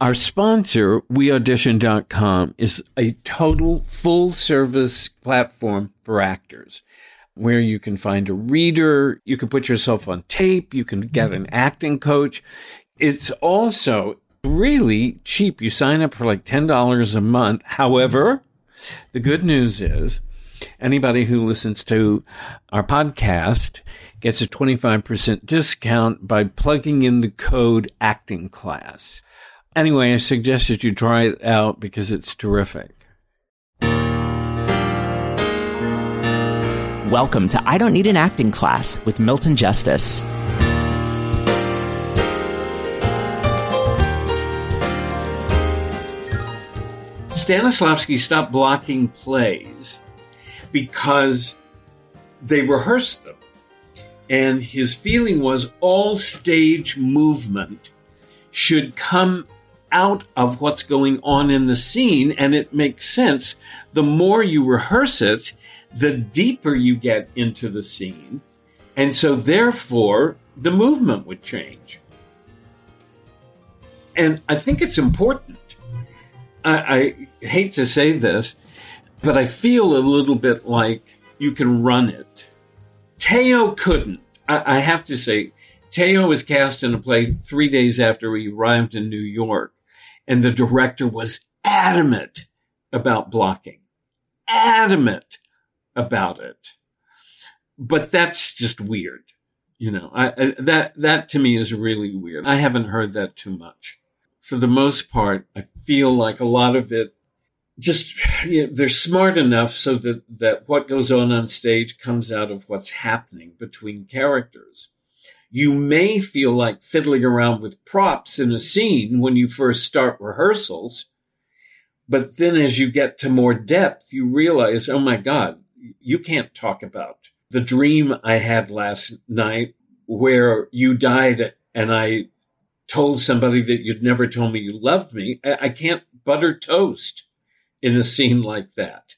our sponsor, WeAudition.com, is a total full service platform for actors where you can find a reader, you can put yourself on tape, you can get an acting coach. It's also really cheap. You sign up for like $10 a month. However, the good news is anybody who listens to our podcast gets a 25% discount by plugging in the code acting class. Anyway, I suggest that you try it out because it's terrific. Welcome to I Don't Need an Acting Class with Milton Justice. Stanislavski stopped blocking plays because they rehearsed them. And his feeling was all stage movement should come out of what's going on in the scene. And it makes sense. The more you rehearse it, the deeper you get into the scene. And so therefore the movement would change. And I think it's important. I, I hate to say this, but I feel a little bit like you can run it. Teo couldn't. I, I have to say, Teo was cast in a play three days after he arrived in New York and the director was adamant about blocking, adamant about it. But that's just weird. You know, I, I, that, that to me is really weird. I haven't heard that too much. For the most part, I feel like a lot of it just, you know, they're smart enough so that, that what goes on on stage comes out of what's happening between characters you may feel like fiddling around with props in a scene when you first start rehearsals. But then as you get to more depth, you realize, oh my God, you can't talk about the dream I had last night where you died and I told somebody that you'd never told me you loved me. I can't butter toast in a scene like that.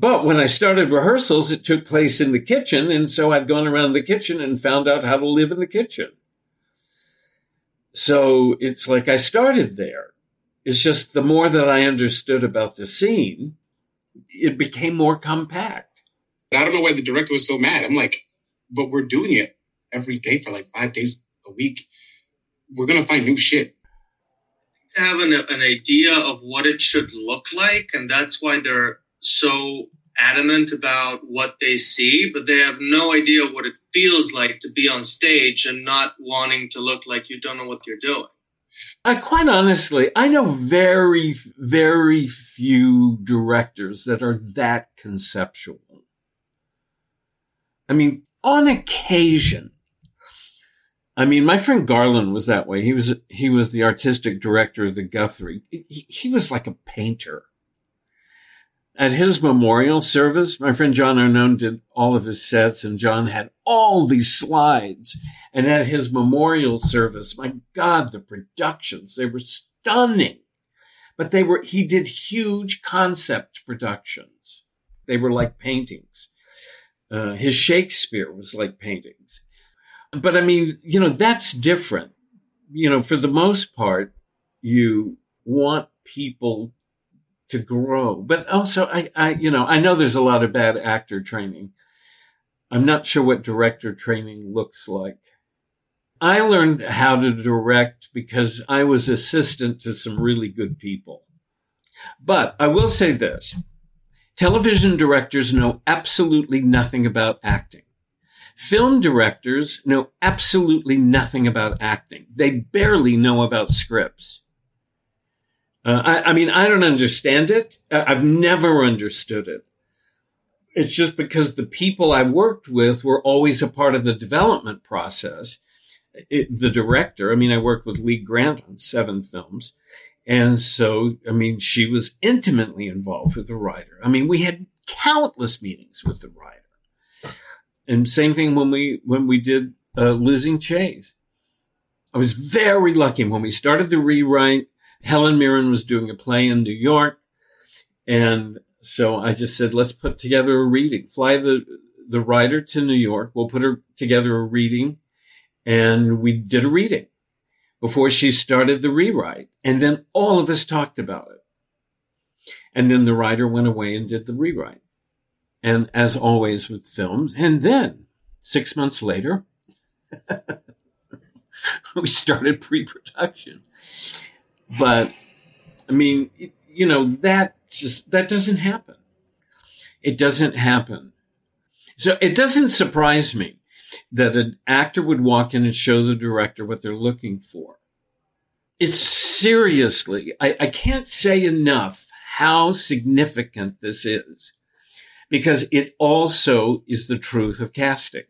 But when I started rehearsals, it took place in the kitchen. And so I'd gone around the kitchen and found out how to live in the kitchen. So it's like I started there. It's just the more that I understood about the scene, it became more compact. I don't know why the director was so mad. I'm like, but we're doing it every day for like five days a week. We're going to find new shit. Have an, an idea of what it should look like. And that's why they're so adamant about what they see, but they have no idea what it feels like to be on stage and not wanting to look like you don't know what you're doing. I quite honestly, I know very, very few directors that are that conceptual. I mean, on occasion, I mean, my friend Garland was that way. He was he was the artistic director of the Guthrie. He, he was like a painter at his memorial service, my friend John Arnone did all of his sets, and John had all these slides. And at his memorial service, my God, the productions, they were stunning. But they were, he did huge concept productions. They were like paintings. Uh, his Shakespeare was like paintings. But I mean, you know, that's different. You know, for the most part, you want people to grow. But also, I, I, you know, I know there's a lot of bad actor training. I'm not sure what director training looks like. I learned how to direct because I was assistant to some really good people. But I will say this television directors know absolutely nothing about acting. Film directors know absolutely nothing about acting. They barely know about scripts. Uh, I, I, mean, I don't understand it. I've never understood it. It's just because the people I worked with were always a part of the development process. It, the director, I mean, I worked with Lee Grant on seven films, And so, I mean, she was intimately involved with the writer. I mean, we had countless meetings with the writer. And same thing when we, when we did uh, Losing Chase. I was very lucky when we started the rewrite. Helen Mirren was doing a play in New York. And so I just said, let's put together a reading, fly the, the writer to New York. We'll put her together a reading. And we did a reading before she started the rewrite. And then all of us talked about it. And then the writer went away and did the rewrite. And as always with films, and then six months later, we started pre-production. But I mean, you know, that just, that doesn't happen. It doesn't happen. So it doesn't surprise me that an actor would walk in and show the director what they're looking for. It's seriously, I, I can't say enough how significant this is because it also is the truth of casting.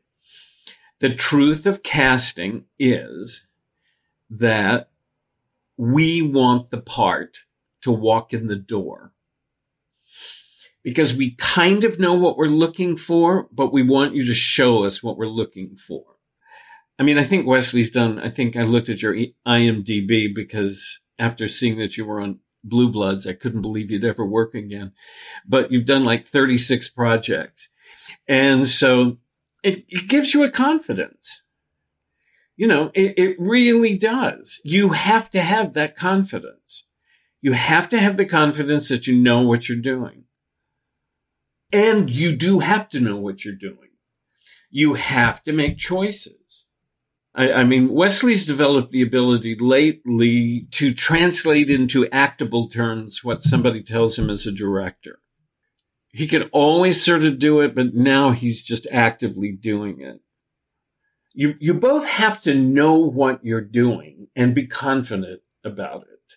The truth of casting is that we want the part to walk in the door because we kind of know what we're looking for, but we want you to show us what we're looking for. I mean, I think Wesley's done, I think I looked at your IMDb because after seeing that you were on Blue Bloods, I couldn't believe you'd ever work again. But you've done like 36 projects. And so it, it gives you a confidence. You know, it, it really does. You have to have that confidence. You have to have the confidence that you know what you're doing. And you do have to know what you're doing. You have to make choices. I, I, mean, Wesley's developed the ability lately to translate into actable terms what somebody tells him as a director. He could always sort of do it, but now he's just actively doing it. You, you both have to know what you're doing and be confident about it.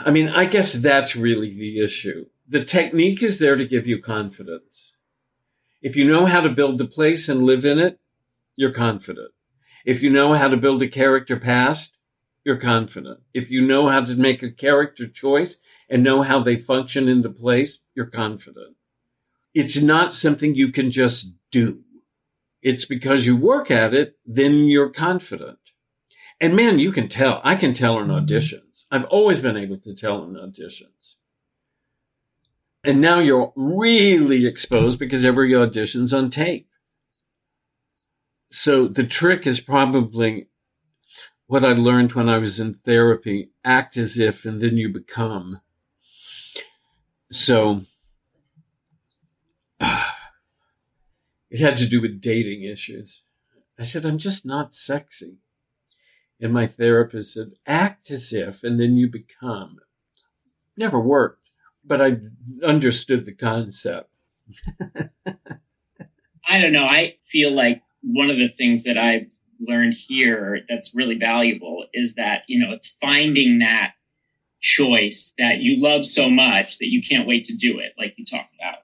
I mean, I guess that's really the issue the technique is there to give you confidence. If you know how to build a place and live in it, you're confident. If you know how to build a character past, you're confident. If you know how to make a character choice and know how they function in the place, you're confident. It's not something you can just do. It's because you work at it, then you're confident. And man, you can tell. I can tell in mm-hmm. auditions. I've always been able to tell in auditions. And now you're really exposed because every audition's on tape. So the trick is probably what I learned when I was in therapy act as if, and then you become. So it had to do with dating issues. I said, I'm just not sexy. And my therapist said, act as if, and then you become. Never worked but I understood the concept. I don't know. I feel like one of the things that I've learned here that's really valuable is that, you know, it's finding that choice that you love so much that you can't wait to do it, like you talked about.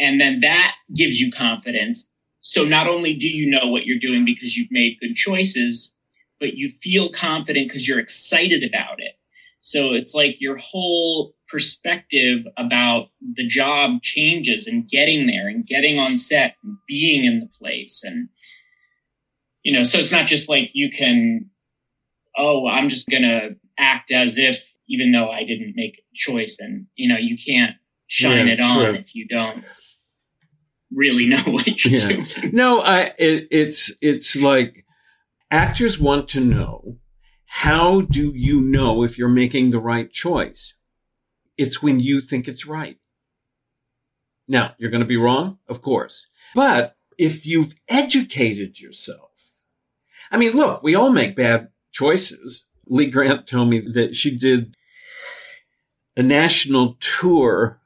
And then that gives you confidence. So not only do you know what you're doing because you've made good choices, but you feel confident because you're excited about it. So it's like your whole perspective about the job changes and getting there and getting on set and being in the place. And, you know, so it's not just like you can, oh, I'm just going to act as if, even though I didn't make a choice. And, you know, you can't shine yeah, it on sure. if you don't really know what you're yeah. doing. No, I, it, it's, it's like actors want to know how do you know if you're making the right choice? It's when you think it's right. Now, you're going to be wrong, of course. But if you've educated yourself, I mean, look, we all make bad choices. Lee Grant told me that she did a national tour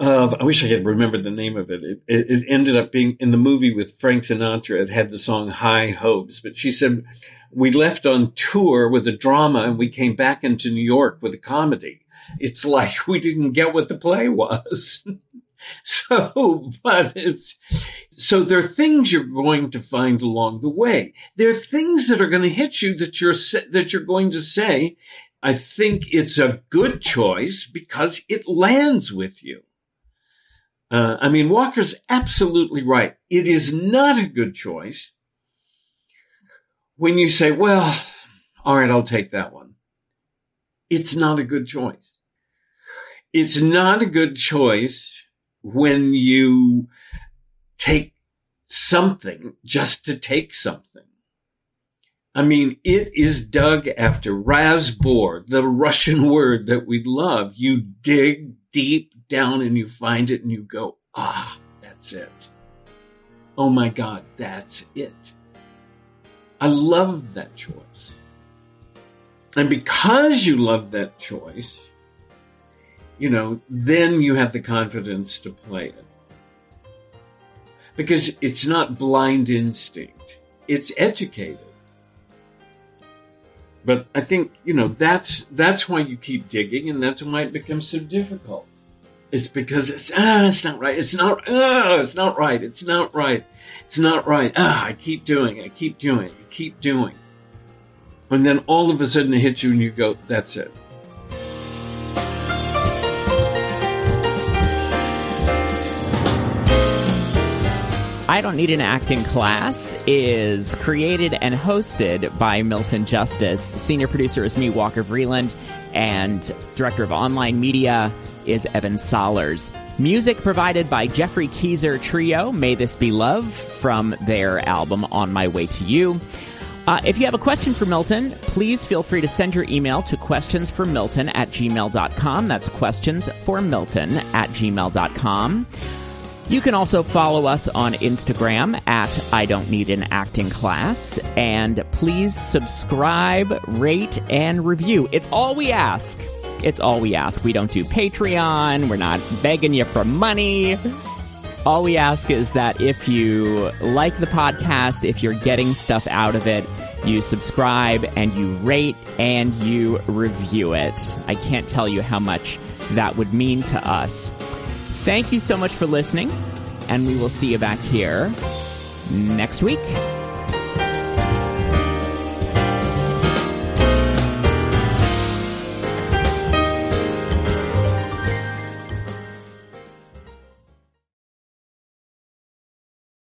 I wish I could remember the name of it. It, it. it, ended up being in the movie with Frank Sinatra. It had the song High Hopes, but she said we left on tour with a drama and we came back into New York with a comedy. It's like we didn't get what the play was. so, but it's, so there are things you're going to find along the way. There are things that are going to hit you that you're, that you're going to say, I think it's a good choice because it lands with you. Uh, I mean, Walker's absolutely right. It is not a good choice when you say, well, all right, I'll take that one. It's not a good choice. It's not a good choice when you take something just to take something. I mean, it is dug after Razbor, the Russian word that we love. You dig deep down and you find it and you go, ah, that's it. Oh my God, that's it. I love that choice. And because you love that choice, you know, then you have the confidence to play it. Because it's not blind instinct, it's educated. But I think, you know, that's that's why you keep digging and that's why it becomes so difficult. It's because it's ah, it's not right. It's not ah, it's not right. It's not right. It's not right. Ah, I keep doing. I keep doing. I keep doing. And then all of a sudden it hits you and you go, that's it. I Don't Need an Acting Class is created and hosted by Milton Justice. Senior producer is me, Walker Vreeland, and director of online media is Evan Solers. Music provided by Geoffrey Keezer Trio, May This Be Love, from their album On My Way to You. Uh, if you have a question for Milton, please feel free to send your email to questionsformilton at gmail.com. That's questions for Milton at gmail.com. You can also follow us on Instagram at I Don't Need an Acting Class. And please subscribe, rate, and review. It's all we ask. It's all we ask. We don't do Patreon. We're not begging you for money. All we ask is that if you like the podcast, if you're getting stuff out of it, you subscribe and you rate and you review it. I can't tell you how much that would mean to us. Thank you so much for listening, and we will see you back here next week.